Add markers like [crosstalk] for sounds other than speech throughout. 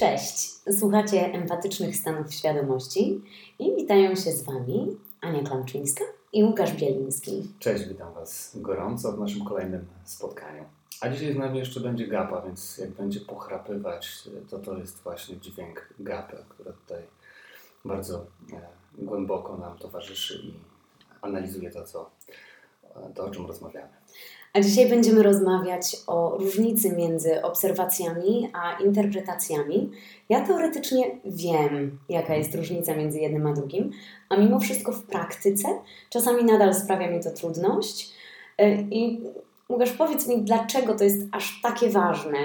Cześć! Słuchacie empatycznych stanów świadomości i witają się z Wami Ania Klamczyńska i Łukasz Bieliński. Cześć, witam Was gorąco w naszym kolejnym spotkaniu. A dzisiaj z nami jeszcze będzie gapa, więc jak będzie pochrapywać, to to jest właśnie dźwięk gapy, który tutaj bardzo e, głęboko nam towarzyszy i analizuje to, co, to, o czym rozmawiamy. A dzisiaj będziemy rozmawiać o różnicy między obserwacjami a interpretacjami. Ja teoretycznie wiem, jaka jest różnica między jednym a drugim, a mimo wszystko w praktyce czasami nadal sprawia mi to trudność. E, I Łukasz, powiedz mi, dlaczego to jest aż takie ważne?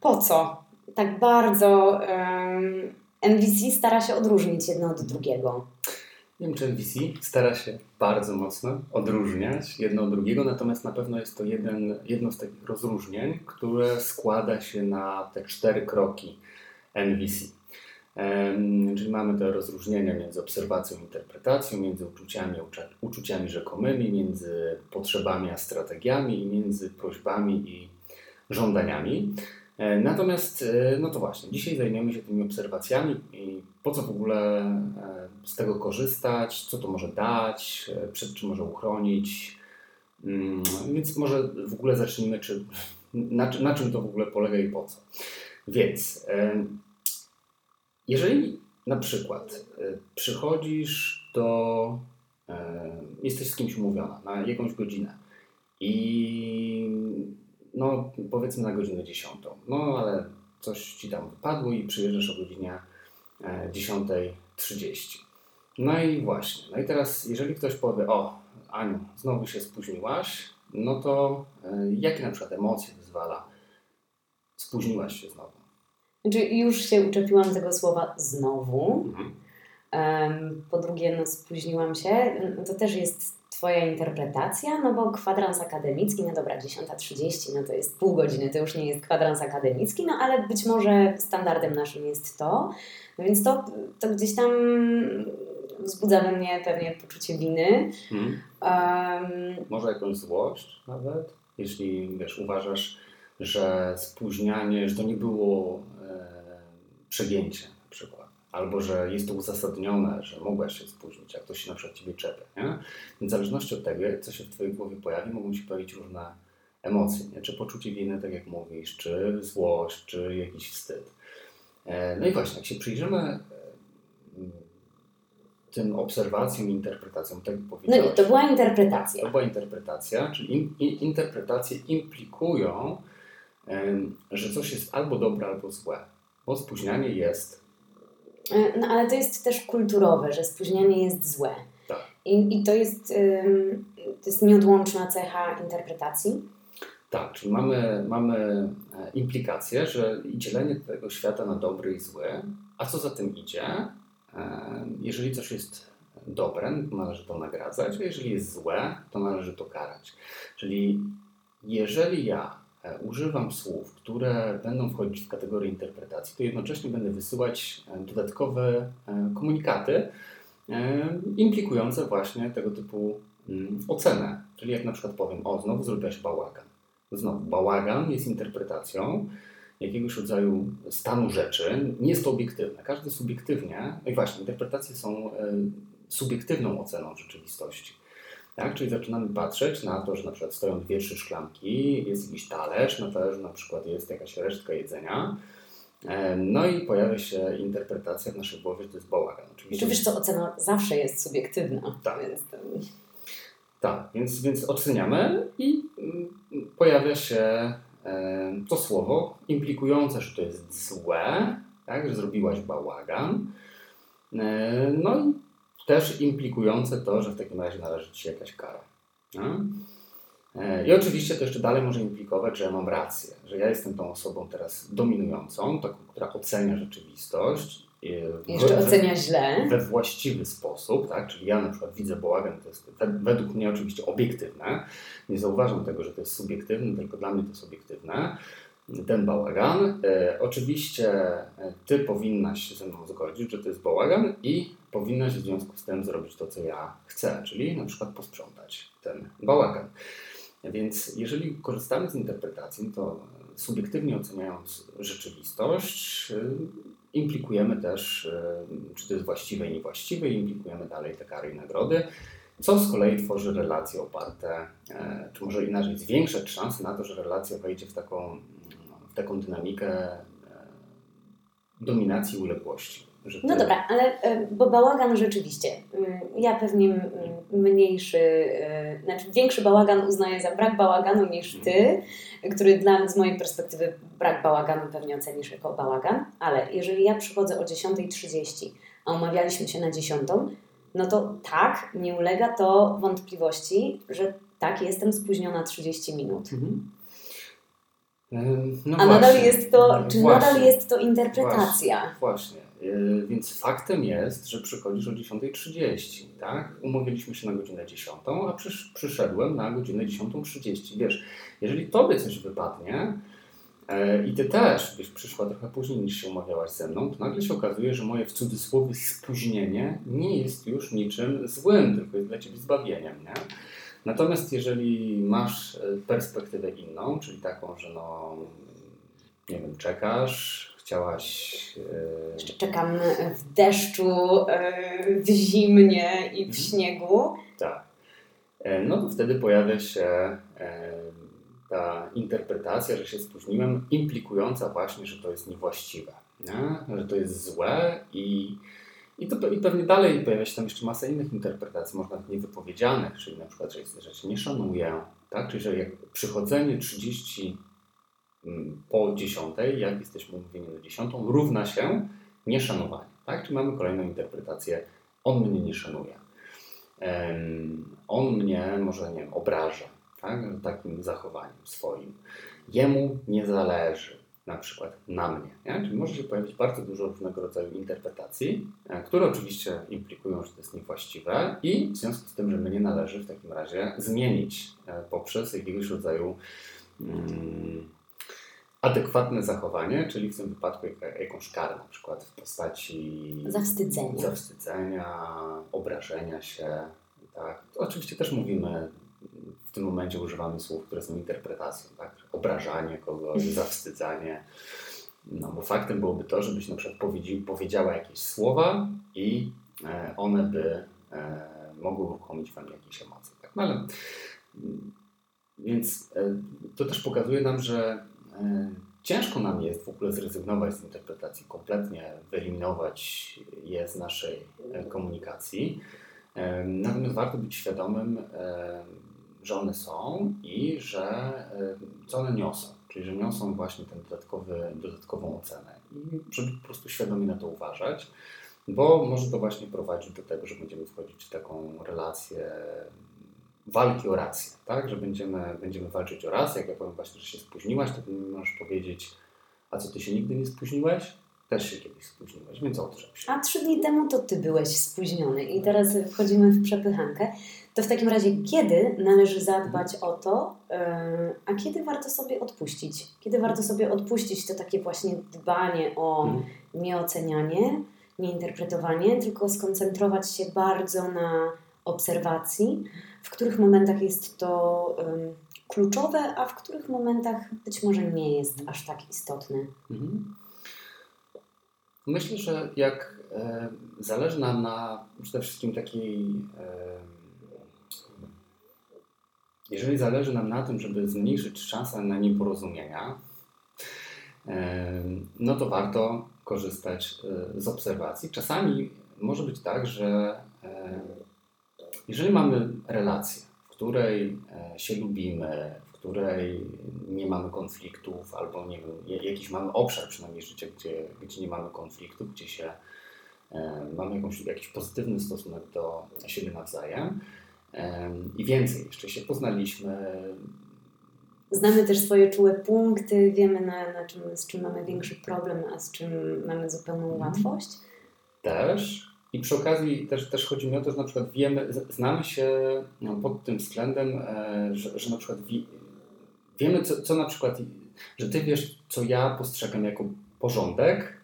Po co tak bardzo um, NVC stara się odróżnić jedno od drugiego? NVC stara się bardzo mocno odróżniać jedno od drugiego, natomiast na pewno jest to jeden, jedno z takich rozróżnień, które składa się na te cztery kroki NVC. Czyli mamy te rozróżnienia między obserwacją i interpretacją, między uczuciami uczuciami rzekomymi, między potrzebami a strategiami i między prośbami i żądaniami. E, natomiast, e, no to właśnie, dzisiaj zajmiemy się tymi obserwacjami i po co w ogóle e, z tego korzystać, co to może dać, przed czym może uchronić. Mm, więc może w ogóle zacznijmy, czy, na, na czym to w ogóle polega i po co. Więc, jeżeli na przykład przychodzisz do, jesteś z kimś umówiona na jakąś godzinę i no powiedzmy na godzinę 10. No ale coś ci tam wypadło i przyjeżdżasz o godzinie 10.30. E, no i właśnie, no i teraz jeżeli ktoś powie, o Aniu, znowu się spóźniłaś, no to e, jakie na przykład emocje wyzwala? Spóźniłaś się znowu. Znaczy już się uczepiłam tego słowa znowu. Mhm. Po drugie, no spóźniłam się. To też jest Twoja interpretacja, no bo kwadrans akademicki, no dobra, 10.30, no to jest pół godziny, to już nie jest kwadrans akademicki, no ale być może standardem naszym jest to, no więc to, to gdzieś tam wzbudza we mnie pewnie poczucie winy. Hmm. Um, może jakąś złość nawet, jeśli wiesz, uważasz, że spóźnianie, że to nie było e, przegięcie na przykład albo że jest to uzasadnione, że mogłaś się spóźnić, jak ktoś się na przykład Ciebie czepia. Nie? Więc w zależności od tego, co się w Twojej głowie pojawi, mogą się pojawić różne emocje, nie? czy poczucie winy, tak jak mówisz, czy złość, czy jakiś wstyd. E, no i właśnie, jak się przyjrzymy e, tym obserwacjom i interpretacjom, tak powiedziałeś. No i to była interpretacja. To była interpretacja, czyli in, in, interpretacje implikują, że coś jest albo dobre, albo złe, bo spóźnianie jest no ale to jest też kulturowe, że spóźnienie jest złe. Tak. I, i to, jest, to jest nieodłączna cecha interpretacji. Tak, czyli mamy, mamy e, implikację, że dzielenie tego świata na dobry i zły, a co za tym idzie, jeżeli coś jest dobre, to należy to nagradzać, a jeżeli jest złe, to należy to karać. Czyli jeżeli ja E, używam słów, które będą wchodzić w kategorię interpretacji, to jednocześnie będę wysyłać e, dodatkowe e, komunikaty implikujące właśnie tego typu mm, ocenę. Czyli jak na przykład powiem, o znowu zrobiłaś bałagan. Znowu, bałagan jest interpretacją jakiegoś rodzaju stanu rzeczy. Nie jest to obiektywne. Każdy subiektywnie, no i właśnie, interpretacje są subiektywną oceną rzeczywistości. Tak? Czyli zaczynamy patrzeć na to, że na przykład stoją dwie, trzy szklanki, jest jakiś talerz, na talerzu na przykład jest jakaś resztka jedzenia. E, no i pojawia się interpretacja w naszej głowie, że to jest bałagan. Oczywiście. Czy wiesz co, ocena zawsze jest subiektywna. Tak. Więc, tak, więc, więc oceniamy i mm, pojawia się e, to słowo implikujące, że to jest złe, tak, że zrobiłaś bałagan. E, no i też implikujące to, że w takim razie należy Ci się jakaś kara. E, I oczywiście to jeszcze dalej może implikować, że ja mam rację, że ja jestem tą osobą teraz dominującą, taką, która ocenia rzeczywistość. E, jeszcze we, ocenia źle. We właściwy sposób, tak? Czyli ja na przykład widzę bałagan, to jest według mnie oczywiście obiektywne. Nie zauważam tego, że to jest subiektywne, tylko dla mnie to jest obiektywne ten bałagan. E, oczywiście e, ty powinnaś się ze mną zgodzić, że to jest bałagan i powinnaś w związku z tym zrobić to, co ja chcę, czyli na przykład posprzątać ten bałagan. Więc jeżeli korzystamy z interpretacji, to subiektywnie oceniając rzeczywistość, y, implikujemy też, czy to jest właściwe i niewłaściwe, implikujemy dalej te kary i nagrody, co z kolei tworzy relacje oparte, e, czy może inaczej, zwiększać szanse na to, że relacja wejdzie w taką, taką dynamikę e, dominacji uległości. No dobra, ale e, bo bałagan rzeczywiście, mm, ja pewnie mniejszy, e, znaczy większy bałagan uznaję za brak bałaganu niż ty, który dla, z mojej perspektywy brak bałaganu pewnie ocenisz jako bałagan, ale jeżeli ja przychodzę o 10.30, a umawialiśmy się na 10, no to tak, nie ulega to wątpliwości, że tak, jestem spóźniona 30 minut. Mhm. No A właśnie, nadal jest to, czy właśnie, nadal jest to interpretacja? Właśnie, właśnie. Więc faktem jest, że przychodzisz o 10.30, tak? Umówiliśmy się na godzinę 10, a przysz, przyszedłem na godzinę 10.30. Wiesz, jeżeli tobie coś wypadnie e, i ty też byś przyszła trochę później niż się umawiałaś ze mną, to nagle się okazuje, że moje w cudzysłowie spóźnienie nie jest już niczym złym, tylko jest dla ciebie zbawieniem, nie? Natomiast jeżeli masz e, perspektywę inną, czyli taką, że no, nie wiem, czekasz, chciałaś. E, Jeszcze czekam w deszczu, e, w zimnie i w mhm. śniegu. Tak. No to wtedy pojawia się ta interpretacja, że się spóźniłem, implikująca właśnie, że to jest niewłaściwe, nie? że to jest złe i i, to, I pewnie dalej pojawia się tam jeszcze masa innych interpretacji, można niewypowiedzianych, czyli na przykład, że, że się nie szanuje, tak? czyli że jak przychodzenie 30 mm, po 10, jak jesteśmy umówieni na 10, równa się nieszanowanie. Tak? Czyli mamy kolejną interpretację, on mnie nie szanuje. Um, on mnie może, nie wiem, obraża tak? takim zachowaniem swoim. Jemu nie zależy na przykład na mnie. Nie? Czyli może się pojawić bardzo dużo różnego rodzaju interpretacji, e, które oczywiście implikują, że to jest niewłaściwe i w związku z tym, że mnie należy w takim razie zmienić e, poprzez jakiegoś rodzaju um, adekwatne zachowanie, czyli w tym wypadku jakąś karę, na przykład w postaci zawstydzenia, zawstydzenia obrażenia się. Tak. Oczywiście też mówimy w tym momencie używamy słów, które są interpretacją, tak? Obrażanie kogoś, zawstydzanie. No bo faktem byłoby to, żebyś na przykład powiedziała jakieś słowa i e, one by e, mogły uruchomić wam jakieś emocje. Tak? No ale, mm, więc e, to też pokazuje nam, że ciężko nam jest w ogóle zrezygnować z interpretacji, kompletnie wyeliminować je z naszej komunikacji. Natomiast warto być świadomym, że one są i że co one niosą, czyli że niosą właśnie tę dodatkową ocenę i żeby po prostu świadomie na to uważać, bo może to właśnie prowadzić do tego, że będziemy wchodzić w taką relację walki o rację, tak? Że będziemy, będziemy walczyć o rację. Jak ja powiem właśnie, że się spóźniłaś, to ty mi możesz powiedzieć, a co ty się nigdy nie spóźniłeś? Też się kiedyś spóźniłeś, więc otrzep się. A trzy dni temu to ty byłeś spóźniony i teraz wchodzimy w przepychankę. To w takim razie, kiedy należy zadbać o to, yy, a kiedy warto sobie odpuścić? Kiedy warto sobie odpuścić to takie właśnie dbanie o hmm. nieocenianie, nieinterpretowanie, tylko skoncentrować się bardzo na obserwacji, w których momentach jest to kluczowe, a w których momentach być może nie jest aż tak istotne. Hmm. Myślę, że jak e, zależy nam na przede wszystkim takiej. Jeżeli zależy nam na tym, żeby zmniejszyć szansę na nieporozumienia, no to warto korzystać e, z obserwacji. Czasami może być tak, że e, jeżeli mamy relację, w której e, się lubimy, której nie mamy konfliktów, albo nie wiem, jakiś mamy obszar przynajmniej życia, gdzie, gdzie nie mamy konfliktów, gdzie się mamy jakąś, jakiś pozytywny stosunek do siebie nawzajem. I więcej, jeszcze się poznaliśmy. Znamy też swoje czułe punkty, wiemy na, na czym, z czym mamy większy problem, a z czym mamy zupełną mhm. łatwość. Też. I przy okazji też, też chodzi mi o to, że na przykład wiemy, znamy się no, pod tym względem, e, że, że na przykład wi, wiemy, co, co na przykład, że ty wiesz, co ja postrzegam jako porządek,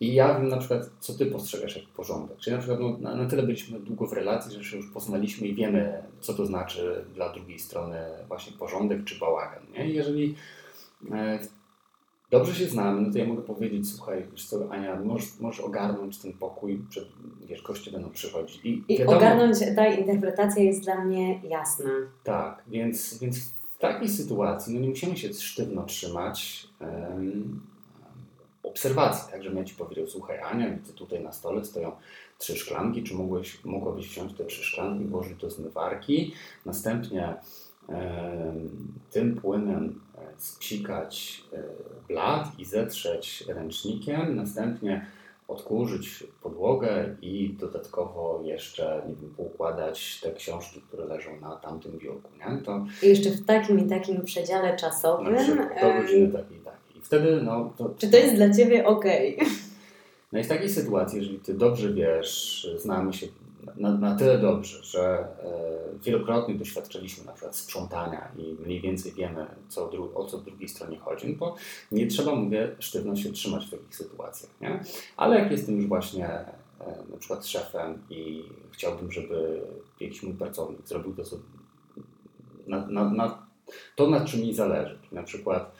i ja wiem na przykład, co ty postrzegasz jako porządek. Czyli na przykład no, na, na, tyle byliśmy długo w relacji, że się już poznaliśmy i wiemy, co to znaczy dla drugiej strony właśnie porządek czy bałagan. Nie? I jeżeli e, dobrze się znamy, no to ja mogę powiedzieć, słuchaj, wiesz co, Ania, możesz, możesz ogarnąć ten pokój, że wiesz, goście będą przychodzić. I, I wiadomo, ogarnąć, ta interpretacja jest dla mnie jasna. Tak, więc, więc w takiej sytuacji no nie musimy się sztywno trzymać um, obserwacji, tak, żebym ja Ci powiedział, słuchaj Ania, widzę tutaj na stole stoją trzy szklanki, czy mogłeś, mogłabyś wziąć te trzy szklanki, włożyć do zmywarki, następnie tym płynem e, spsikać e, blat i zetrzeć ręcznikiem, następnie odkurzyć podłogę i dodatkowo jeszcze nie wiem, poukładać te książki, które leżą na tamtym biurku. Nie? To, I jeszcze w takim i takim przedziale czasowym. do godziny takiej i takiej. Wtedy, no, to, Czy to jest dla Ciebie ok? [laughs] No i w takiej sytuacji, jeżeli Ty dobrze wiesz, znamy się na, na tyle dobrze, że e, wielokrotnie doświadczyliśmy na przykład sprzątania i mniej więcej wiemy, co o co w drugiej stronie chodzi, no to nie trzeba, mówię, sztywno się trzymać w takich sytuacjach. Nie? Ale jak jestem już właśnie e, na przykład szefem i chciałbym, żeby jakiś mój pracownik zrobił to, co na, na, na to, nad czym mi zależy. Na przykład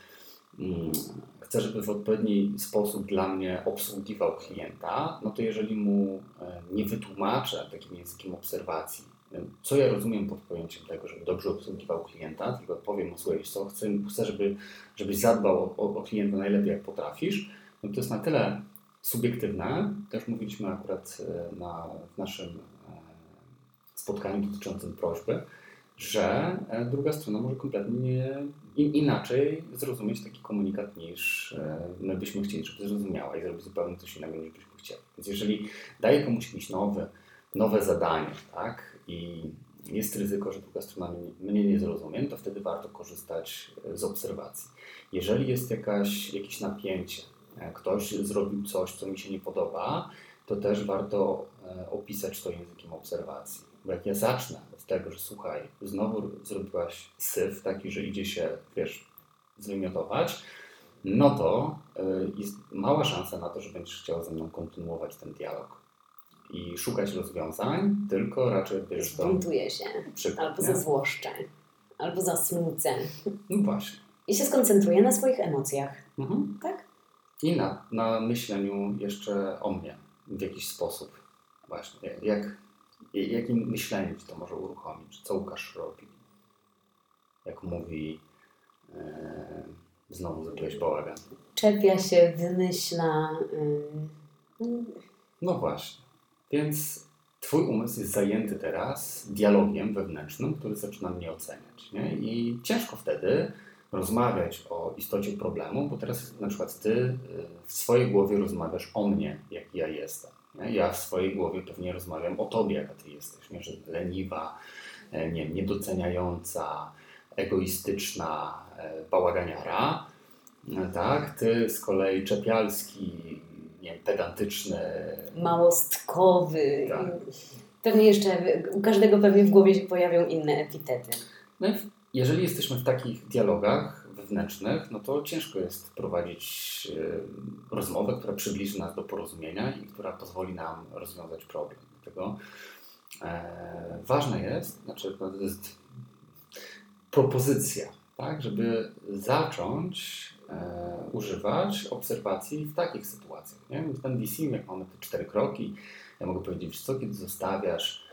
chcę, żeby w odpowiedni sposób dla mnie obsługiwał klienta, no to jeżeli mu e, nie wytłumaczę takim językiem obserwacji, e, co ja rozumiem pod pojęciem tego, żeby dobrze obsługiwał klienta, tylko powiem mu, słuchaj, co chcę, chcę żeby, żebyś zadbał o, o klienta najlepiej jak potrafisz, no to jest na tyle subiektywne, też mówiliśmy akurat e, na, w naszym spotkaniu dotyczącym prośby, że e, druga strona może kompletnie inaczej zrozumieć taki komunikat niż e, my byśmy chcieli, żeby zrozumiała i zrobić zupełnie coś innego niż byśmy chcieli. Więc jeżeli daję komuś jakieś nowe, nowe zadanie, tak, i jest ryzyko, że druga strona mnie nie zrozumie, to wtedy warto korzystać e, z obserwacji. Jeżeli jest jakaś, jakieś napięcie, ktoś zrobił coś, co mi się nie podoba, to też warto opisać to językiem obserwacji bo jak ja zacznę od tego, że słuchaj, znowu zrobiłaś syf taki, że idzie się, wiesz, zwymiotować, no to y, jest mała szansa na to, że będziesz chciał ze mną kontynuować ten dialog i szukać rozwiązań, tylko raczej wiesz to... Zbuntuje się, przykład, albo nie? zazłoszczę, albo zasmucę. No właśnie. I się skoncentruje na swoich emocjach. Mhm. Tak? I na, na myśleniu jeszcze o mnie w jakiś sposób. Właśnie, jak jakim myśleniem to może uruchomić? Co Łukasz robi? Jak mówi, e, znowu zrobiłeś bałagan. Czepia się, wymyśla. Yy... No właśnie. Więc Twój umysł jest zajęty teraz dialogiem wewnętrznym, który zaczyna mnie oceniać. Nie? I ciężko wtedy rozmawiać o istocie problemu, bo teraz na przykład Ty y, w swojej głowie rozmawiasz o mnie, jaki ja jestem. Ja w swojej głowie pewnie rozmawiam o tobie, jaka ty jesteś, nie? że leniwa, e, nie, niedoceniająca, egoistyczna, e, bałaganiara. E, tak, ty z kolei czepialski, nie wiem, pedantyczny. Małostkowy. Tak. Pewnie jeszcze u każdego pewnie w głowie się pojawią inne epitety. No jeżeli jesteśmy w takich dialogach, wewnętrznych, no to ciężko jest prowadzić e, rozmowę, która przybliży nas do porozumienia i która pozwoli nam rozwiązać problem. Dlatego e, ważne jest, znaczy to jest propozycja, tak, żeby zacząć e, używać obserwacji w takich sytuacjach. Nie? W NDC, jak mamy te cztery kroki, ja mogę powiedzieć, co kiedy zostawiasz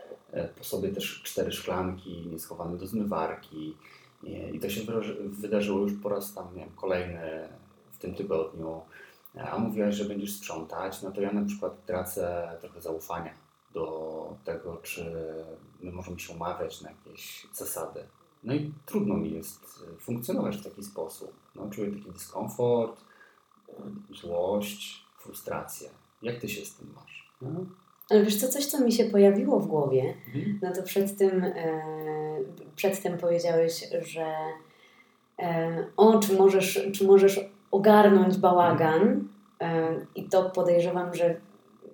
po sobie też cztery szklanki nieskowane do zmywarki, i to się wydarzyło już po raz tam, wiem, kolejny w tym tygodniu. A mówiłaś, że będziesz sprzątać, no to ja na przykład tracę trochę zaufania do tego, czy my możemy się umawiać na jakieś zasady. No i trudno mi jest funkcjonować w taki sposób. No, czuję taki dyskomfort, złość, frustrację. Jak ty się z tym masz? No? Ale wiesz co, coś, co mi się pojawiło w głowie, mhm. no to przed tym, e, przed tym powiedziałeś, że e, o, czy możesz, czy możesz ogarnąć bałagan e, i to podejrzewam, że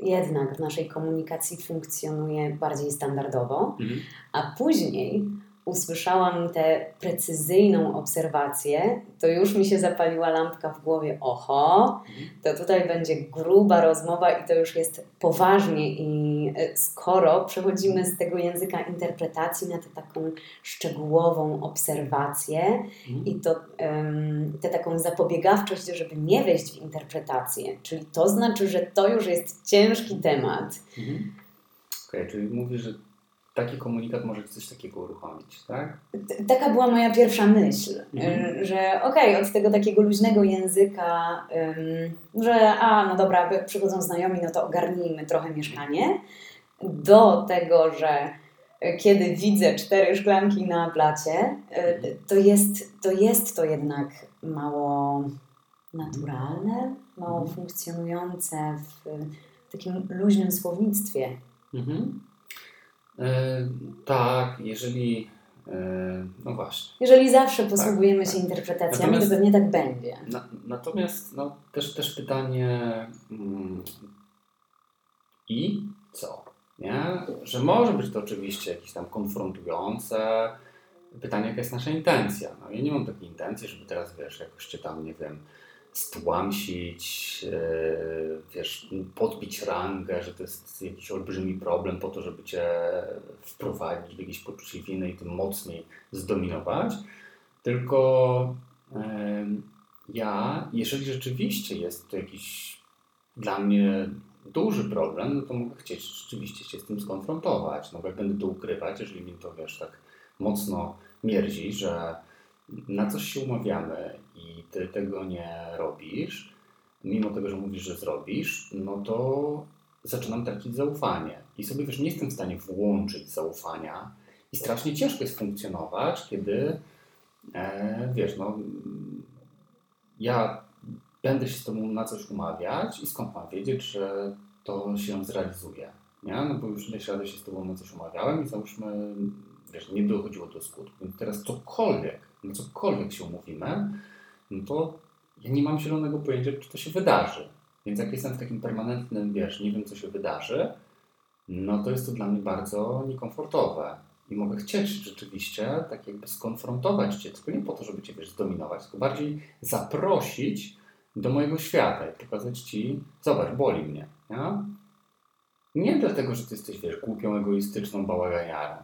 jednak w naszej komunikacji funkcjonuje bardziej standardowo, mhm. a później usłyszałam tę precyzyjną obserwację, to już mi się zapaliła lampka w głowie. Oho, to tutaj będzie gruba rozmowa i to już jest poważnie. I e, skoro przechodzimy z tego języka interpretacji na tę taką szczegółową obserwację Mhm. i to um, tę taką zapobiegawczość, żeby nie wejść w interpretację, czyli to znaczy, że to już jest ciężki temat. Mhm. Okej, czyli mówisz, że taki komunikat może coś takiego uruchomić, tak? Taka była moja pierwsza myśl, Mhm. y, że okej, od tego takiego luźnego języka, że a, no dobra, przychodzą znajomi, no to ogarnijmy trochę mieszkanie, do tego, że y, kiedy widzę cztery szklanki na blacie, y, to jest, to jest to jednak mało naturalne, mało Mhm. funkcjonujące w takim luźnym słownictwie. Mhm. E, tak, jeżeli. E, no właśnie. Jeżeli zawsze posługujemy tak. się interpretacjami, Natomiast- to pewnie tak będzie. Na, natomiast no, też, też pytanie mm, i co? Nie? Że może być to oczywiście jakieś tam konfrontujące. Pytanie, jaka jest nasza intencja? No ja nie mam takiej intencji, żeby teraz, wiesz, jakoś cię tam, nie wiem, stłamsić, yy, wiesz, podbić rangę, że to jest jakiś olbrzymi problem po to, żeby cię wprowadzić w jakieś poczucie winy i tym mocniej zdominować. Tylko ja, jeżeli rzeczywiście jest to jakiś dla mnie duży problem, no to mogę chcieć rzeczywiście się z tym skonfrontować. No jak będę to ukrywać, jeżeli mi to wiesz tak mocno mierdzi, że na coś się umawiamy i ty tego nie robisz, mimo tego, że mówisz, że zrobisz, no to zaczynam tracić zaufanie. I sobie wiesz, nie jestem w stanie włączyć zaufania i strasznie ciężko jest funkcjonować, kiedy e, wiesz, no ja będę się z tobą na coś umawiać i skąd mam wiedzieć, że to się zrealizuje, nie? No bo już nie ślady się z tobą na coś umawiałem i załóżmy, wiesz, nie dochodziło do skutku. Teraz cokolwiek, no cokolwiek się umówimy, no to ja nie mam zielonego pojęcia, czy to się wydarzy. Więc jak jestem w takim permanentnym, wiesz, nie wiem, co się wydarzy, no to jest to dla mnie bardzo niekomfortowe. I mogę chcieć rzeczywiście tak jakby skonfrontować Cię, tylko nie po to, żeby Cię, wiesz, zdominować, tylko bardziej zaprosić do mojego świata i pokazać Ci, zobacz, boli mnie, nie? Nie dlatego, że Ty jesteś, wiesz, głupią, egoistyczną bałaganiarą,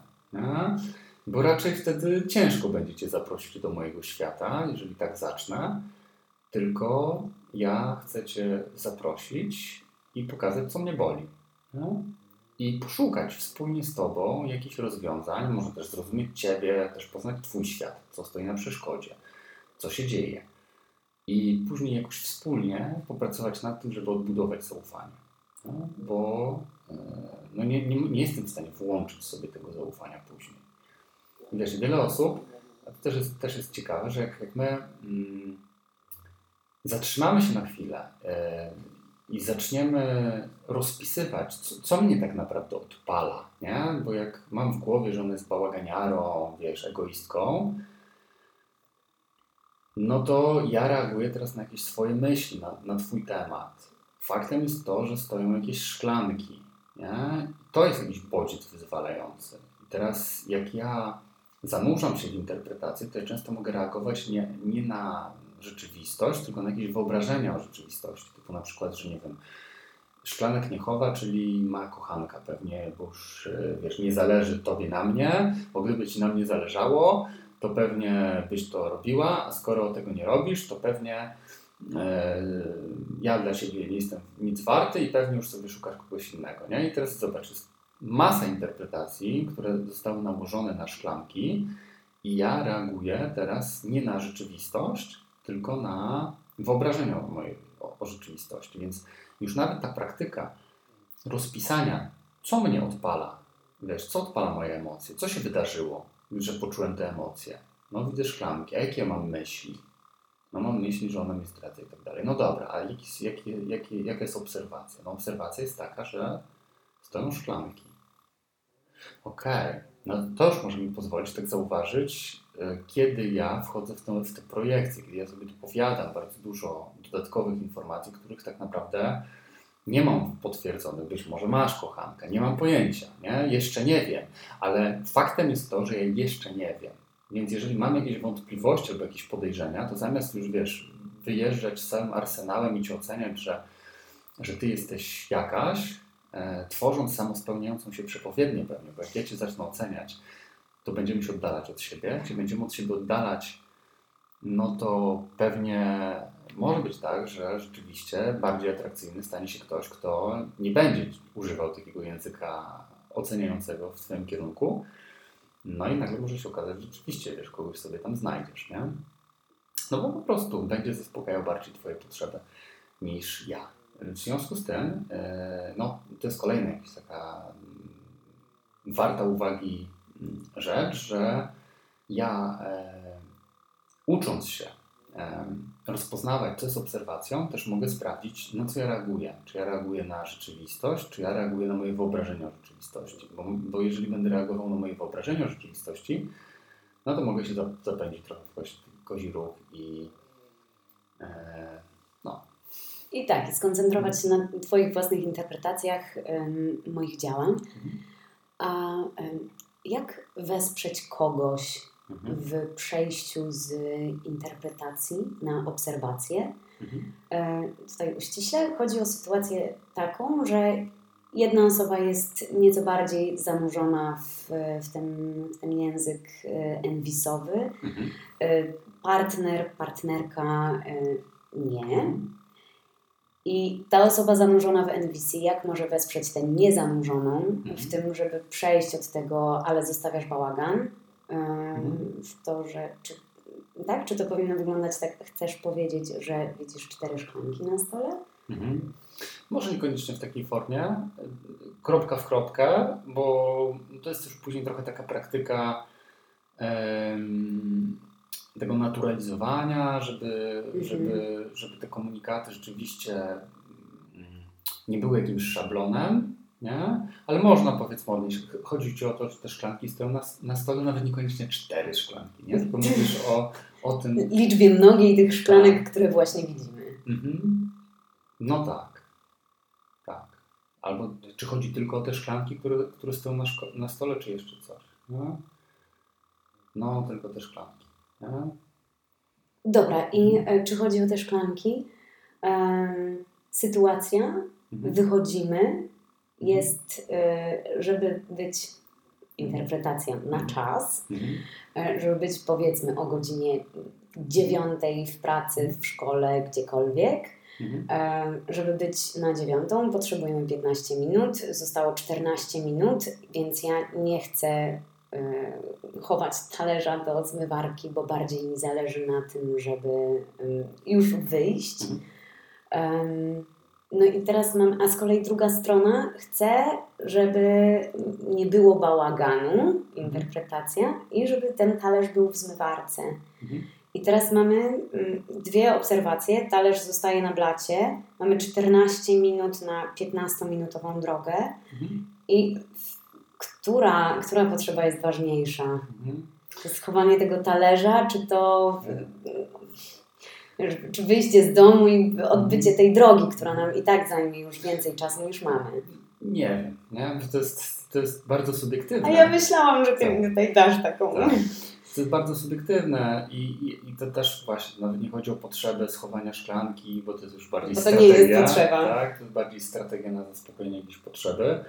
Bo raczej wtedy ciężko będzie Cię zaprosić do mojego świata, jeżeli tak zacznę, tylko ja chcę Cię zaprosić i pokazać, co mnie boli. I poszukać wspólnie z Tobą jakichś rozwiązań, może też zrozumieć Ciebie, też poznać Twój świat, co stoi na przeszkodzie, co się dzieje. I później jakoś wspólnie popracować nad tym, żeby odbudować zaufanie. No, bo e, no nie, nie, nie jestem w stanie włączyć sobie tego zaufania później. Wiesz, wiele osób, a to też jest, też jest ciekawe, że jak, jak my mm, zatrzymamy się na chwilę e, i zaczniemy rozpisywać, co, co mnie tak naprawdę odpala, nie? Bo jak mam w głowie, że ona jest bałaganiarą, wiesz, egoistką, no to ja reaguję teraz na jakieś swoje myśli, na, na Twój temat. Faktem jest to, że stoją jakieś szklanki, nie? To jest jakiś bodziec wyzwalający. I teraz jak ja zanurzam się w interpretację, to ja często mogę reagować nie, nie na rzeczywistość, tylko na jakieś wyobrażenia o rzeczywistości. Typu na przykład, że nie wiem, szklanek nie chowa, czyli ma kochanka pewnie, bo już e, wiesz, nie zależy tobie na mnie, bo gdyby ci na mnie zależało, to pewnie byś to robiła, a skoro tego nie robisz, to pewnie ja dla siebie nie jestem nic warty i pewnie już sobie szukasz kogoś innego. Nie? I teraz zobacz, jest masa interpretacji, które zostały nałożone na szklanki i ja reaguję teraz nie na rzeczywistość, tylko na wyobrażenia o, mojej, o, o rzeczywistości. Więc już nawet ta praktyka rozpisania, co mnie odpala, wiesz, co odpala moje emocje, co się wydarzyło, że poczułem te emocje. No widzę szklanki, a jakie ja mam myśli? No mam myśli, że ona mnie zdradza i tak dalej. No dobra, a jaki, jaki, jaki, jaka jest obserwacja? No obserwacja jest taka, że stoją szklanki. Okej, no to już może mi pozwolić tak zauważyć, e, kiedy ja wchodzę w tę, w tę projekcję, kiedy ja sobie dopowiadam bardzo dużo dodatkowych informacji, których tak naprawdę Nie mam potwierdzonych, być może masz kochankę, nie mam pojęcia, nie? jeszcze nie wiem, ale faktem jest to, że ja jeszcze nie wiem. Więc jeżeli mam jakieś wątpliwości albo jakieś podejrzenia, to zamiast już wiesz, wyjeżdżać z całym arsenałem i ci oceniać, że, że ty jesteś jakaś, e, tworząc samospełniającą się przepowiednię pewnie, bo jak ja cię zacznę oceniać, to będziemy się oddalać od siebie. Jeśli będziemy od siebie oddalać, no to pewnie może być tak, że rzeczywiście bardziej atrakcyjny stanie się ktoś, kto nie będzie używał takiego języka oceniającego w Twoim kierunku. No i nagle może się okazać, że rzeczywiście wiesz, kogoś sobie tam znajdziesz, nie? No bo po prostu będzie zaspokajał bardziej Twoje potrzeby niż ja. W związku z tym, e, no to jest kolejna jakaś taka mm, warta uwagi mm, rzecz, że ja e, ucząc się rozpoznawać, co jest obserwacją, też mogę sprawdzić, na co ja reaguję. Czy ja reaguję na rzeczywistość, czy ja reaguję na moje wyobrażenie o rzeczywistości. Bo, bo jeżeli będę reagował na moje wyobrażenie o rzeczywistości, no to mogę się zapędzić trochę w kozi, kozi i e, no. I tak, skoncentrować się na Twoich własnych interpretacjach um, moich działań. Mhm. A um, jak wesprzeć kogoś, Mhm. w przejściu z interpretacji na obserwację. Mhm. E, tutaj uściśle chodzi o sytuację taką, że jedna osoba jest nieco bardziej zanurzona w, w, ten, w ten język e, enwisowy, mhm. E, partner, partnerka nie. I ta osoba zanurzona w NVC, jak może wesprzeć tę niezanurzoną mhm. w tym, żeby przejść od tego, ale zostawiasz bałagan, Mhm. W to, że czy, tak, czy to powinno wyglądać tak, chcesz powiedzieć, że widzisz cztery szklanki na stole? Mhm. Może niekoniecznie w takiej formie, kropka w kropkę, bo to jest też później trochę taka praktyka tego naturalizowania, żeby, mhm. żeby, żeby te komunikaty rzeczywiście mm, nie były jakimś szablonem, nie? Ale można powiedzmy odnieść. Chodzi Ci o to, że te szklanki stoją na, na stole, nawet niekoniecznie cztery szklanki, nie? Tylko mówisz o, o tym... Liczbie mnogiej tych szklanek, tak. które właśnie widzimy. Mhm. No tak. Tak. Albo czy chodzi tylko o te szklanki, które, które stoją na, na stole, czy jeszcze coś? No, no tylko te szklanki. Nie? Dobra, i e, czy chodzi o te szklanki? sytuacja, mhm. wychodzimy, jest, y, żeby być interpretacją na mhm. czas, mhm. Y, żeby być powiedzmy o godzinie dziewiątej w pracy, w szkole, gdziekolwiek. Mhm. Y, żeby być na dziewiątą potrzebujemy 15 minut, zostało 14 minut, więc ja nie chcę chować talerza do zmywarki, bo bardziej mi zależy na tym, żeby już wyjść. Mhm. No i teraz mam, a z kolei druga strona chce, żeby nie było bałaganu, interpretacja, i żeby ten talerz był w zmywarce. Mhm. I teraz mamy mm, dwie obserwacje. Talerz zostaje na blacie. Mamy 14 minut na 15-minutową drogę. Mhm. I która, która potrzeba jest ważniejsza? Mhm. Czy schowanie tego talerza, czy to czy wyjście z domu i odbycie tej drogi, która nam i tak zajmie już więcej czasu niż mamy. Nie wiem, nie? To, jest, to jest bardzo subiektywne. A ja myślałam, że ty mi tutaj dasz taką. Tak. To jest bardzo subiektywne i, i, i, to też właśnie nawet nie chodzi o potrzebę schowania szklanki, bo to jest już bardziej bo to strategia. nie jest potrzeba. Tak, to jest bardziej strategia na zaspokojenie jakiejś potrzeby.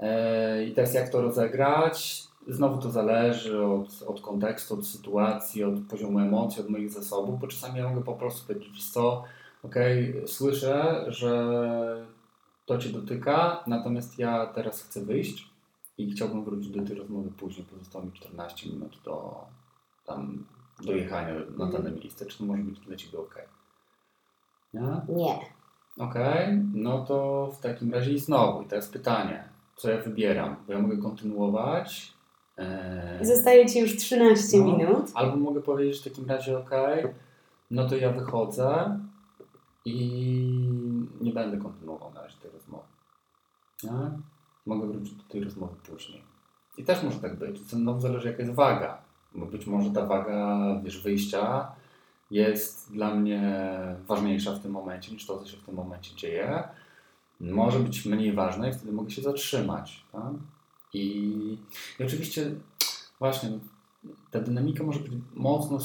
E, I teraz jak to rozegrać? Znowu to zależy od, od kontekstu, od sytuacji, od poziomu emocji, od moich zasobów, bo czasami ja mogę po prostu powiedzieć, co, okej, okay, słyszę, że to Cię dotyka, natomiast ja teraz chcę wyjść i chciałbym wrócić do tej rozmowy później, pozostało mi 14 minut do tam dojechania na dane mhm. miejsce. Czy to może być dla Ciebie ok? Nie. Nie. Okej, okay, no to w takim razie i znowu, i teraz pytanie, co ja wybieram? Bo ja mogę kontynuować Zostaje Ci już 13 no, minut. Albo mogę powiedzieć w takim razie, ok, no to ja wychodzę i nie będę kontynuował na razie tej rozmowy. No? Mogę wrócić do tej rozmowy później. I też może tak być. Znowu zależy jaka jest waga. Bo być może ta waga, wiesz, wyjścia jest dla mnie ważniejsza w tym momencie niż to, co się w tym momencie dzieje. może być mniej ważne i wtedy mogę się zatrzymać. Tak? I, I oczywiście właśnie ta dynamika może być mocno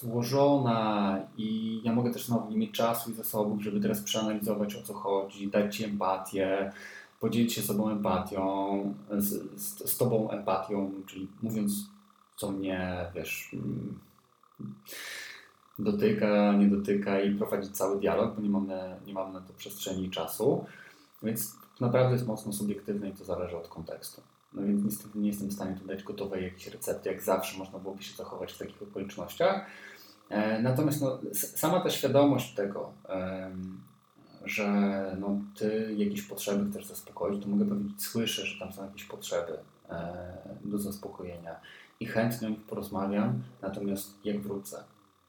złożona i ja mogę też znowu nie mieć czasu i zasobów, żeby teraz przeanalizować o co chodzi, dać Ci empatię, podzielić się sobą empatią, z, z, z Tobą empatią, czyli mówiąc co mnie, wiesz, mm, dotyka, nie dotyka i prowadzić cały dialog, bo nie mam na, nie mam na to przestrzeni i czasu, więc naprawdę jest mocno subiektywne i to zależy od kontekstu. No więc niestety nie jestem w stanie tu dać gotowej jakiejś recepty, jak zawsze można byłoby się zachować w takich okolicznościach. E, natomiast no, sama ta świadomość tego, że no, ty jakieś potrzeby chcesz zaspokoić, to mogę powiedzieć, słyszę, że tam są jakieś potrzeby e, do zaspokojenia i chętnie o nich porozmawiam, natomiast jak wrócę,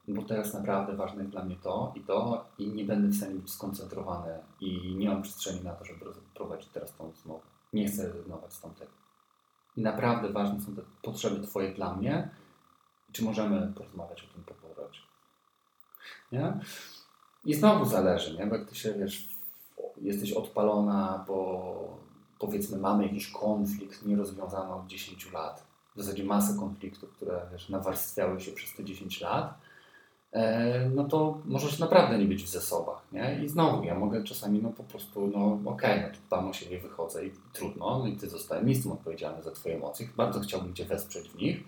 bo teraz naprawdę ważne jest dla mnie to i to i nie będę w stanie być skoncentrowany i nie mam przestrzeni na to, żeby prowadzić teraz tą rozmowę. Nie chcę rezygnować z tamtego. I naprawdę ważne są te potrzeby Twoje dla mnie. Czy możemy porozmawiać o tym po powrocie? Nie? I znowu zależy, nie? Bo jak Ty się, wiesz, jesteś odpalona, bo powiedzmy mamy jakiś konflikt nierozwiązany od 10 lat, w zasadzie masę konfliktów, które wiesz, nawarstwiały się przez te 10 lat, no to możesz naprawdę nie być w zasobach, nie? I znowu ja mogę czasami, no po prostu, no okej, okay, no to tam o siebie wychodzę i trudno, no i ty zostałem, nie jestem odpowiedzialny za twoje emocje, bardzo chciałbym cię wesprzeć w nich,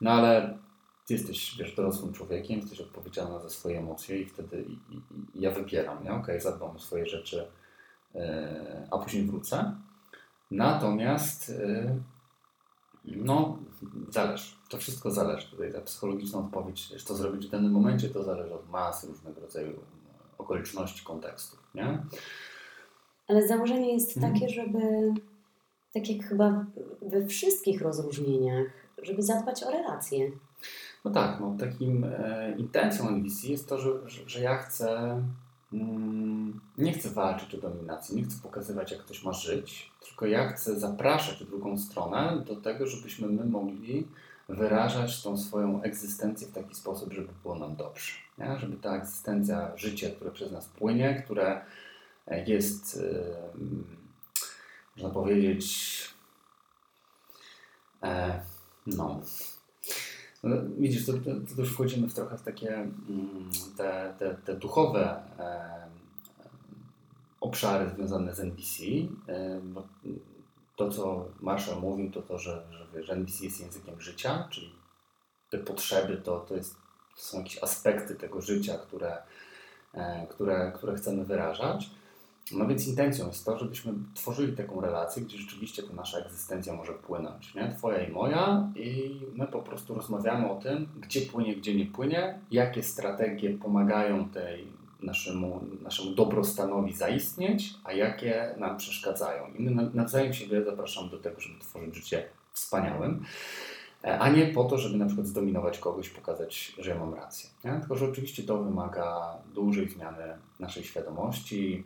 no ale ty jesteś, wiesz, dorosłym człowiekiem, jesteś odpowiedzialna za swoje emocje i wtedy i, i, i ja wybieram, nie? Okej, okay, zadbam o swoje rzeczy, yy, a później wrócę. Natomiast yy, no, zależy. To wszystko zależy. Tutaj ta psychologiczna odpowiedź, co zrobić w danym momencie, to zależy od masy różnego rodzaju okoliczności, kontekstów, nie? Ale założenie jest mhm. takie, żeby, tak jak chyba we wszystkich rozróżnieniach, żeby zadbać o relacje. No tak, no takim e, intencją NVC jest to, że, że, że ja chcę nie chcę walczyć o dominację, nie chcę pokazywać, jak ktoś ma żyć, tylko ja chcę zapraszać drugą stronę do tego, żebyśmy my mogli wyrażać tą swoją egzystencję w taki sposób, żeby było nam dobrze. Nie? Żeby ta egzystencja, życie, które przez nas płynie, które jest, można powiedzieć, e, no, no, widzisz, to, to, to, już wchodzimy w trochę w takie mm, te, te, te duchowe e, obszary związane z NBC. E, bo to, co Marshall mówił, to to, że, że, że NBC jest językiem życia, czyli te potrzeby to, to, jest, to są jakieś aspekty tego życia, które, e, które, które chcemy wyrażać. No więc intencją jest to, żebyśmy tworzyli taką relację, gdzie rzeczywiście ta nasza egzystencja może płynąć, nie? Twoja i moja i my po prostu rozmawiamy o tym, gdzie płynie, gdzie nie płynie, jakie strategie pomagają tej naszemu, naszemu dobrostanowi zaistnieć, a jakie nam przeszkadzają. I my nawzajem siebie zapraszamy do tego, żeby tworzyć życie wspaniałym, a nie po to, żeby na przykład zdominować kogoś, pokazać, że ja mam rację. Nie? Tylko, że oczywiście to wymaga dużej zmiany naszej świadomości,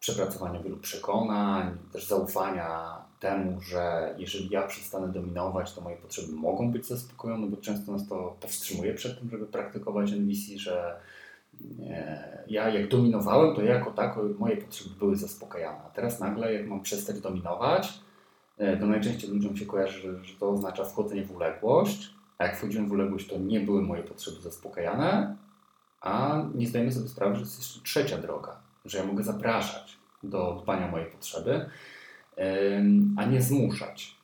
przepracowania wielu przekonań, też zaufania temu, że jeżeli ja przestanę dominować, to moje potrzeby mogą być zaspokojone, bo często nas to powstrzymuje przed tym, żeby praktykować NVC, że e, ja jak dominowałem, to ja jako tako moje potrzeby były zaspokajane. A teraz nagle, jak mam przestać dominować, e, to najczęściej ludziom się kojarzy, że, że to oznacza wchodzenie w uległość, a jak wchodziłem w uległość, to nie były moje potrzeby zaspokajane, a nie zdajemy sobie sprawy, że jest jeszcze trzecia droga że ja mogę zapraszać do dbania o moje potrzeby, a nie zmuszać.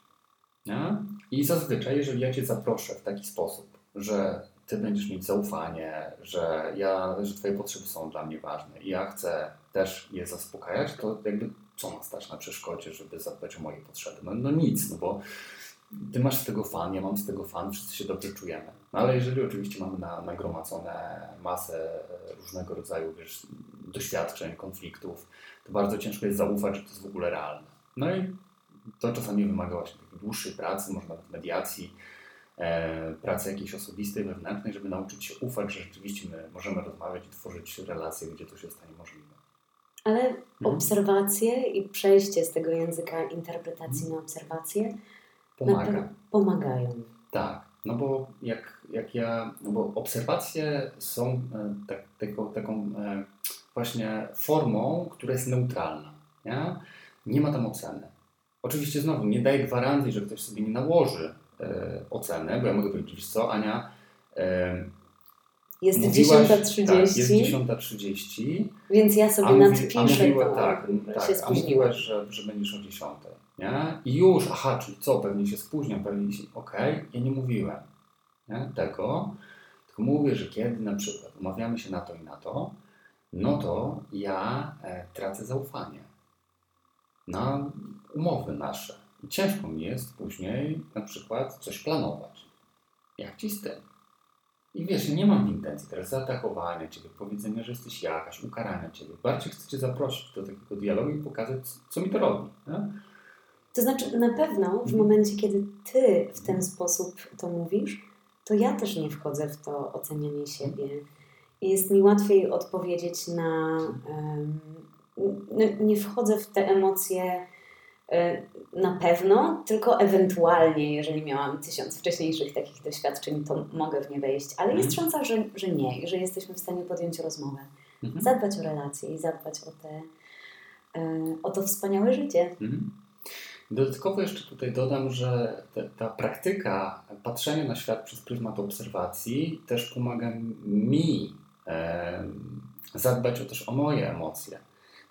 Nie? I zazwyczaj, jeżeli ja Cię zaproszę w taki sposób, że Ty będziesz mieć zaufanie, że, ja, że Twoje potrzeby są dla mnie ważne i ja chcę też je zaspokajać, to jakby co ma stać na przeszkodzie, żeby zadbać o moje potrzeby? No, no nic, no bo ty masz z tego fan, ja mam z tego fan, wszyscy się dobrze czujemy. No ale jeżeli oczywiście mamy na, nagromadzone masę różnego rodzaju wiesz, doświadczeń, konfliktów, to bardzo ciężko jest zaufać, że to jest w ogóle realne. No i to czasami wymaga właśnie takiej dłuższej pracy, może nawet mediacji, e, pracy jakiejś osobistej, wewnętrznej, żeby nauczyć się ufać, że rzeczywiście my możemy rozmawiać i tworzyć relacje, gdzie to się stanie możliwe. Ale mhm. obserwacje i przejście z tego języka interpretacji na obserwacje Pomaga. pomagają. Tak, no bo jak, jak ja, no bo obserwacje są e, tak, taką, taką e, właśnie formą, która jest neutralna. Nie, nie ma tam oceny. Oczywiście znowu nie daję gwarancji, że ktoś sobie nie nałoży e, ocenę, bo ja mogę powiedzieć, co Ania, e, jest mówiłaś, 10.30. Tak, jest 10.30. Więc ja sobie mówi- nadpiszę a mówiła, to, tak, tak, się a mówiłaś, że, że będziesz o 10. Nie? I już, aha, czyli co, pewnie się spóźniam, pewnie się, okej, ja nie mówiłem nie? tego, tylko mówię, że kiedy na przykład umawiamy się na to i na to, no to ja e, tracę zaufanie na umowy nasze. I ciężko mi jest później na przykład coś planować. Jak ci z tym? I wiesz, ja nie mam intencji teraz zaatakowania Ciebie, powiedzenia, że jesteś jakaś, ukarania Ciebie. Bardziej chcę Cię zaprosić do takiego dialogu i pokazać, co mi to robi. Nie? To znaczy, na pewno w Mhm. momencie, kiedy ty w ten sposób to mówisz, to ja też nie wchodzę w to ocenianie siebie. Jest mi łatwiej odpowiedzieć na. nie wchodzę w te emocje e, na pewno, tylko ewentualnie, jeżeli miałam tysiąc wcześniejszych takich doświadczeń, to mogę w nie wejść. Ale jest Mhm. szansa, że, że nie i że jesteśmy w stanie podjąć rozmowę. Mhm. Zadbać o relacje i zadbać o, te, e, o to wspaniałe życie. Mhm. Dodatkowo jeszcze tutaj dodam, że te, ta praktyka patrzenia na świat przez pryzmat obserwacji też pomaga mi zadbać o, też o moje emocje.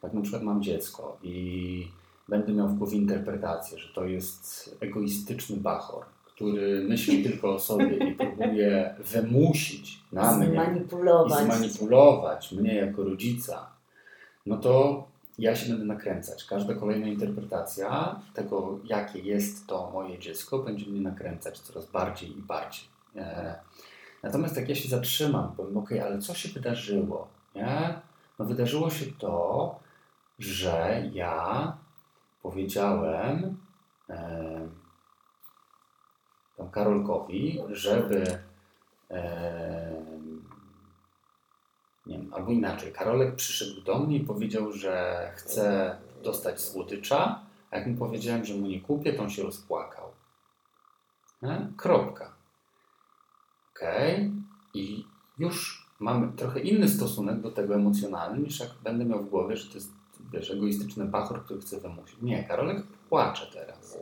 Jak na przykład mam dziecko i będę miał w głowie interpretację, że to jest egoistyczny bachor, który myśli tylko o sobie i próbuje wymusić na mnie i Zmanipulować. zmanipulować mnie jako rodzica, no to ja się będę nakręcać. Każda kolejna interpretacja tego, jakie jest to moje dziecko, będzie mnie nakręcać coraz bardziej i bardziej. Natomiast jak ja się zatrzymam, powiem, ok, ale co się wydarzyło? Nie? No wydarzyło się to, że ja powiedziałem e, tam Karolkowi, żeby e, nie wiem, albo inaczej. Karolek przyszedł do mnie i powiedział, że chce dostać słodycza, a jak mu powiedziałem, że mu nie kupię, to on się rozpłakał. Kropka. I już mamy trochę inny stosunek do tego emocjonalny, niż jak będę miał w głowie, że to jest wiesz, egoistyczny bachor, który chce wymusić. Nie, Karolek płacze teraz.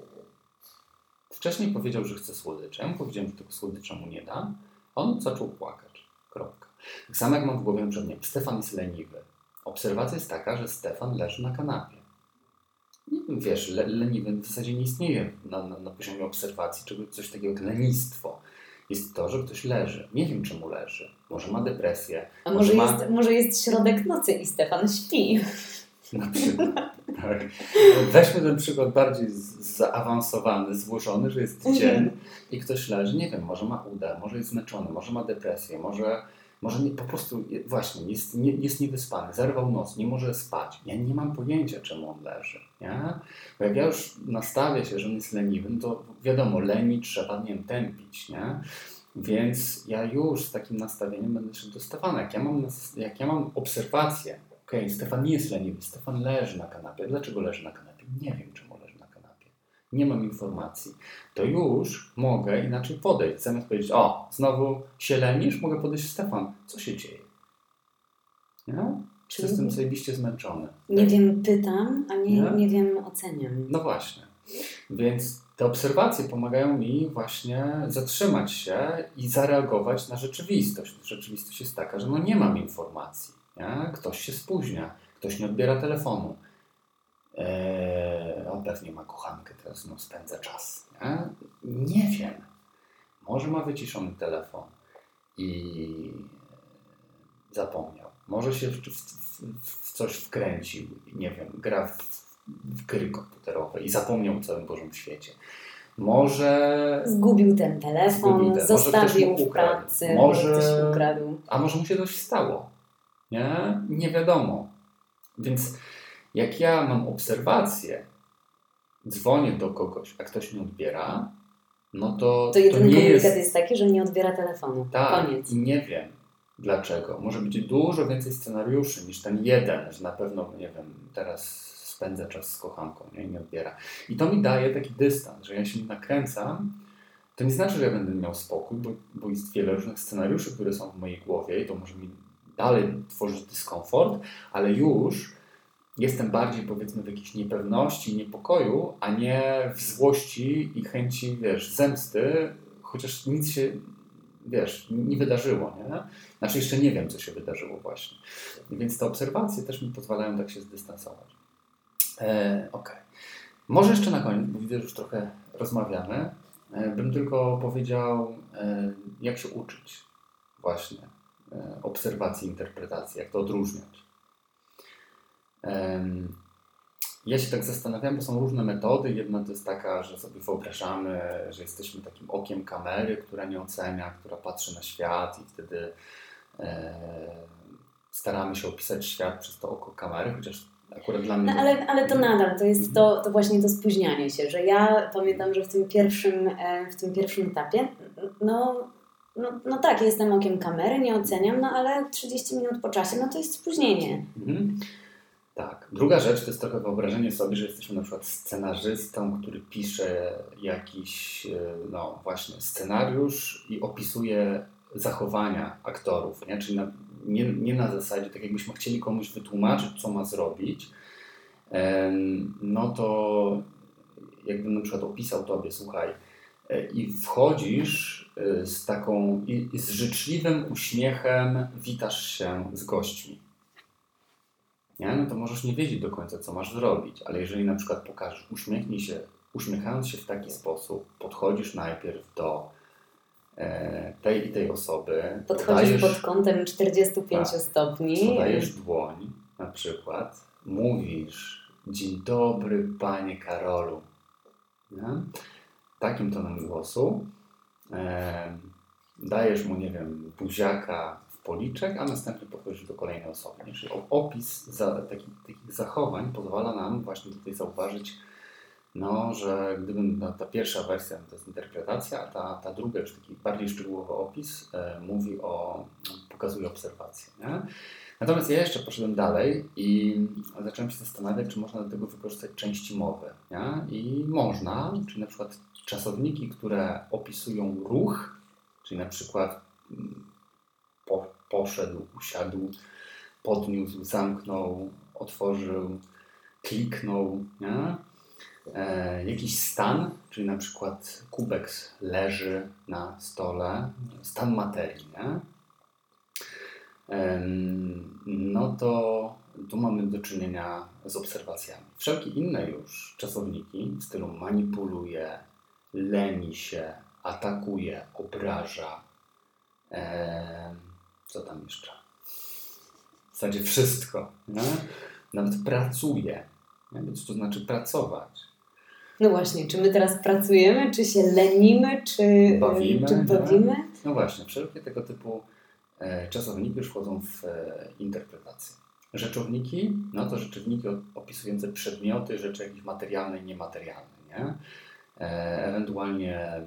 Wcześniej powiedział, że chce słodycze. Ja powiedziałem, że tego słodycza mu nie dam. a On zaczął płakać. Kropka. Tak samo jak mam w głowie, że Stefan jest leniwy. Obserwacja jest taka, że Stefan leży na kanapie. Nie wiem, wiesz, le, leniwy w zasadzie nie istnieje na, na, na poziomie obserwacji czegoś coś takiego jak lenistwo. Jest to, że ktoś leży. Nie wiem, czemu leży. Może ma depresję. A może ma... jest, może jest środek nocy i Stefan śpi. [laughs] Na przykład. Tak. Weźmy ten przykład bardziej zaawansowany, złożony, że jest dzień i ktoś leży, nie wiem, może ma uda, może jest zmęczony, może ma depresję, może, może nie, po prostu właśnie jest, nie, jest niewyspany, zerwał noc, nie może spać. Ja nie mam pojęcia, czemu on leży. Nie? Bo jak ja już nastawię się, że on jest leniwy, no to wiadomo, leni trzeba, nie wiem, tępić. Nie? Więc ja już z takim nastawieniem będę szedł do Stefana. Jak ja mam, jak ja mam obserwację, okej, Stefan nie jest leniwy, Stefan leży na kanapie. Dlaczego leży na kanapie? Nie wiem, czemu. Nie mam informacji. To już mogę inaczej podejść. Zamiast powiedzieć, o, znowu się lenisz, mogę podejść, Stefan, co się dzieje? Nie? Czy jestem zajebiście zmęczony? Nie wiem, pytam, a nie, Nie? nie wiem, oceniam. No właśnie. Więc te obserwacje pomagają mi właśnie zatrzymać się i zareagować na rzeczywistość. Rzeczywistość jest taka, że no nie mam informacji. Nie? Ktoś się spóźnia, ktoś nie odbiera telefonu. Eee, on pewnie ma kochankę, teraz no, spędza czas. Nie? nie wiem. Może ma wyciszony telefon i zapomniał. Może się w, w, w, coś wkręcił, nie wiem, gra w, w gry komputerowe i zapomniał o całym Bożym świecie. Może, Zgubił ten telefon, Zgubił ten- zostawił w pracy, Może- może ktoś ukradł. a może mu się coś stało. Nie? Nie wiadomo. Więc jak ja mam obserwację, dzwonię do kogoś, a ktoś nie odbiera, no to To jedyny nie komunikat jest jest... taki, że nie odbiera telefonu. Tak, Koniec. i nie wiem dlaczego. Może być dużo więcej scenariuszy niż ten jeden, że na pewno, nie wiem, teraz spędzę czas z kochanką nie, i nie odbiera. I to mi daje taki dystans, że ja się nakręcam. To nie znaczy, że ja będę miał spokój, bo, bo jest wiele różnych scenariuszy, które są w mojej głowie i to może mi dalej tworzyć dyskomfort, ale już jestem bardziej powiedzmy w jakiejś niepewności, niepokoju, a nie w złości i chęci, wiesz, zemsty, chociaż nic się, wiesz, nie wydarzyło, nie? Znaczy jeszcze nie wiem, co się wydarzyło właśnie. Więc te obserwacje też mi pozwalają tak się zdystansować. E, Okej. Okay. Może jeszcze na koniec, bo widzę, że już trochę rozmawiamy, e, bym tylko powiedział, e, jak się uczyć właśnie e, obserwacji, interpretacji, jak to odróżniać. Ja się tak zastanawiam, bo są różne metody. Jedna to jest taka, że sobie wyobrażamy, że jesteśmy takim okiem kamery, która nie ocenia, która patrzy na świat i wtedy staramy się opisać świat przez to oko kamery, chociaż akurat dla mnie... No, ale, ale to nadal, to jest to, to właśnie to spóźnianie się, że ja pamiętam, że w tym pierwszym, e, w tym pierwszym etapie, no, no, no tak, jestem okiem kamery, nie oceniam, no ale 30 minut po czasie, no to jest spóźnienie. Mhm. Druga rzecz to jest trochę wyobrażenie sobie, że jesteśmy na przykład scenarzystą, który pisze jakiś, e, no właśnie, scenariusz i opisuje zachowania aktorów, nie? Czyli na, nie, nie na zasadzie, tak jakbyśmy chcieli komuś wytłumaczyć, co ma zrobić, no to jakbym na przykład opisał Tobie, słuchaj, e, i wchodzisz e, z taką, i z życzliwym uśmiechem witasz się z gośćmi. Nie? No to możesz nie wiedzieć do końca, co masz zrobić, ale jeżeli na przykład pokażesz, uśmiechnij się, uśmiechając się w taki sposób, podchodzisz najpierw do E, tej i tej osoby. Podchodzisz pod kątem 45 tak, stopni. Podajesz dłoń na przykład, mówisz dzień dobry panie Karolu. Nie? Takim tonem głosu. E, dajesz mu, nie wiem, buziaka policzek, a następnie podchodzisz do kolejnej osoby. Czyli opis za, takich, takich zachowań pozwala nam właśnie tutaj zauważyć no, że gdybym, no, ta pierwsza wersja to jest interpretacja, a ta, ta druga, już taki bardziej szczegółowy opis, e, mówi o, pokazuje obserwację. Nie? Natomiast ja jeszcze poszedłem dalej i zacząłem się zastanawiać, czy można do tego wykorzystać części mowy. Nie? I można, czyli na przykład czasowniki, które opisują ruch, czyli na przykład mm, po, poszedł, usiadł, podniósł, zamknął, otworzył, kliknął. Nie? e, jakiś stan, czyli na przykład kubek leży na stole, stan materii, nie? E, no to tu mamy do czynienia z obserwacjami. Wszelkie inne już czasowniki w stylu manipuluje, leni się, atakuje, obraża, e, co tam jeszcze? W zasadzie wszystko. Nie? Nawet pracuje. Nie? Więc to znaczy pracować. No właśnie, czy my teraz pracujemy, czy się lenimy, czy bawimy? Czy bawimy? No właśnie, wszelkie tego typu e, czasowniki już wchodzą w e, interpretację. Rzeczowniki, no to rzeczowniki opisujące przedmioty, rzeczy jakieś materialne i niematerialne, nie? E, ewentualnie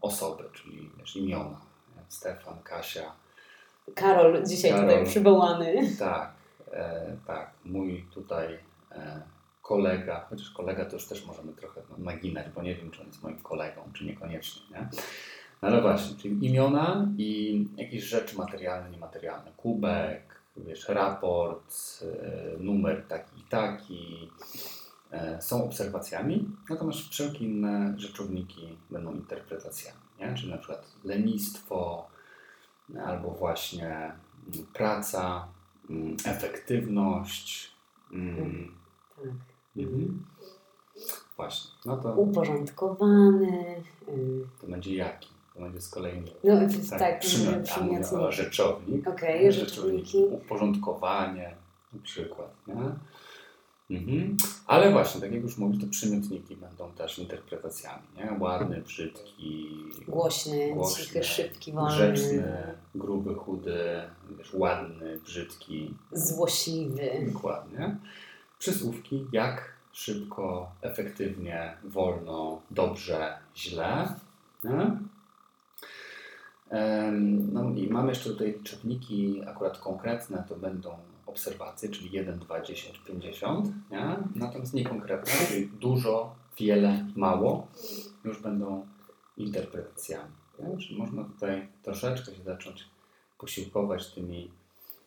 osoby, czyli wiesz, imiona. Stefan, Kasia. Karol dzisiaj Karol, tutaj przywołany. Tak, e, tak. Mój tutaj e, kolega, chociaż kolega to już też możemy trochę naginać, bo nie wiem, czy on jest moim kolegą, czy niekoniecznie, nie? No ale właśnie, czyli imiona i jakieś rzeczy materialne, niematerialne. Kubek, wiesz, raport, e, numer taki i taki e, są obserwacjami, natomiast wszelkie inne rzeczowniki będą interpretacjami, nie? Czyli na przykład lenistwo, albo właśnie mm, praca, mm, efektywność, mm, tak. Mhm. Właśnie. No to, Uporządkowany. To będzie jaki? To będzie z kolei no, tak, tak przymiotnik. Rzeczownik. Okay, rzeczowniki. Uporządkowanie na przykład. Nie? Mhm. Ale właśnie, tak jak już mówisz, to przymiotniki będą też interpretacjami. Nie? Ładny, brzydki, głośny, głośny cichy, szybki, wolny. Grzeczny, gruby, chudy, wiesz, ładny, brzydki. Złośliwy. Dokładnie przysłówki jak szybko, efektywnie, wolno, dobrze, źle. No i mamy jeszcze tutaj czytniki akurat konkretne, to będą obserwacje, czyli 1, 2, 10, 50, nie? natomiast niekonkretne, czyli dużo, wiele, mało, już będą interpretacjami. Czyli można tutaj troszeczkę się zacząć posiłkować tymi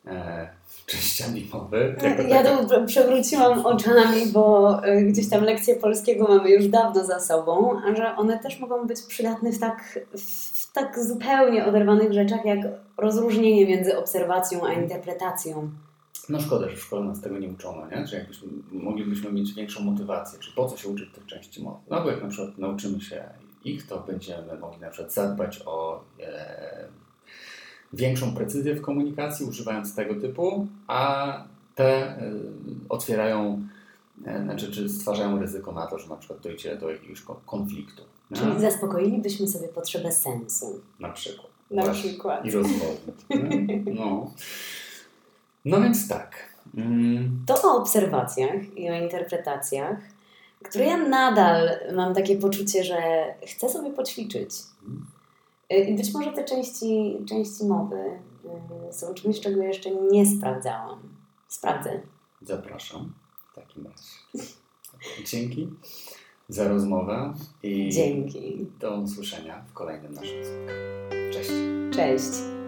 e, [laughs] częściami mowy. Ja to przewróciłam oczami, bo e, gdzieś tam lekcje polskiego mamy już dawno za sobą, a że one też mogą być przydatne w tak, w tak zupełnie oderwanych rzeczach, jak rozróżnienie między obserwacją a interpretacją. No szkoda, że w szkole nas tego nie uczono, nie? że jakbyśmy moglibyśmy mieć większą motywację, czy po co się uczyć tych części mowy. No bo jak na przykład nauczymy się ich, to będziemy mogli na przykład zadbać o e, większą precyzję w komunikacji, używając tego typu, a te e, otwierają, e, znaczy, czy stwarzają ryzyko na to, że na przykład dojdzie do jakiegoś konfliktu. Nie? Czyli zaspokoilibyśmy sobie potrzebę sensu. Na przykład. Na przykład. I rozmowy. [laughs] No. No więc tak. Mm. To o obserwacjach i o interpretacjach, które ja nadal mam takie poczucie, że chcę sobie poćwiczyć. Y, I być może te części, części mowy y, są czymś, czego jeszcze nie sprawdzałam. Sprawdzę. Zapraszam w takim razie. [laughs] Dzięki za rozmowę i Dzięki. do usłyszenia w kolejnym naszym spotkaniu. Cześć. Cześć.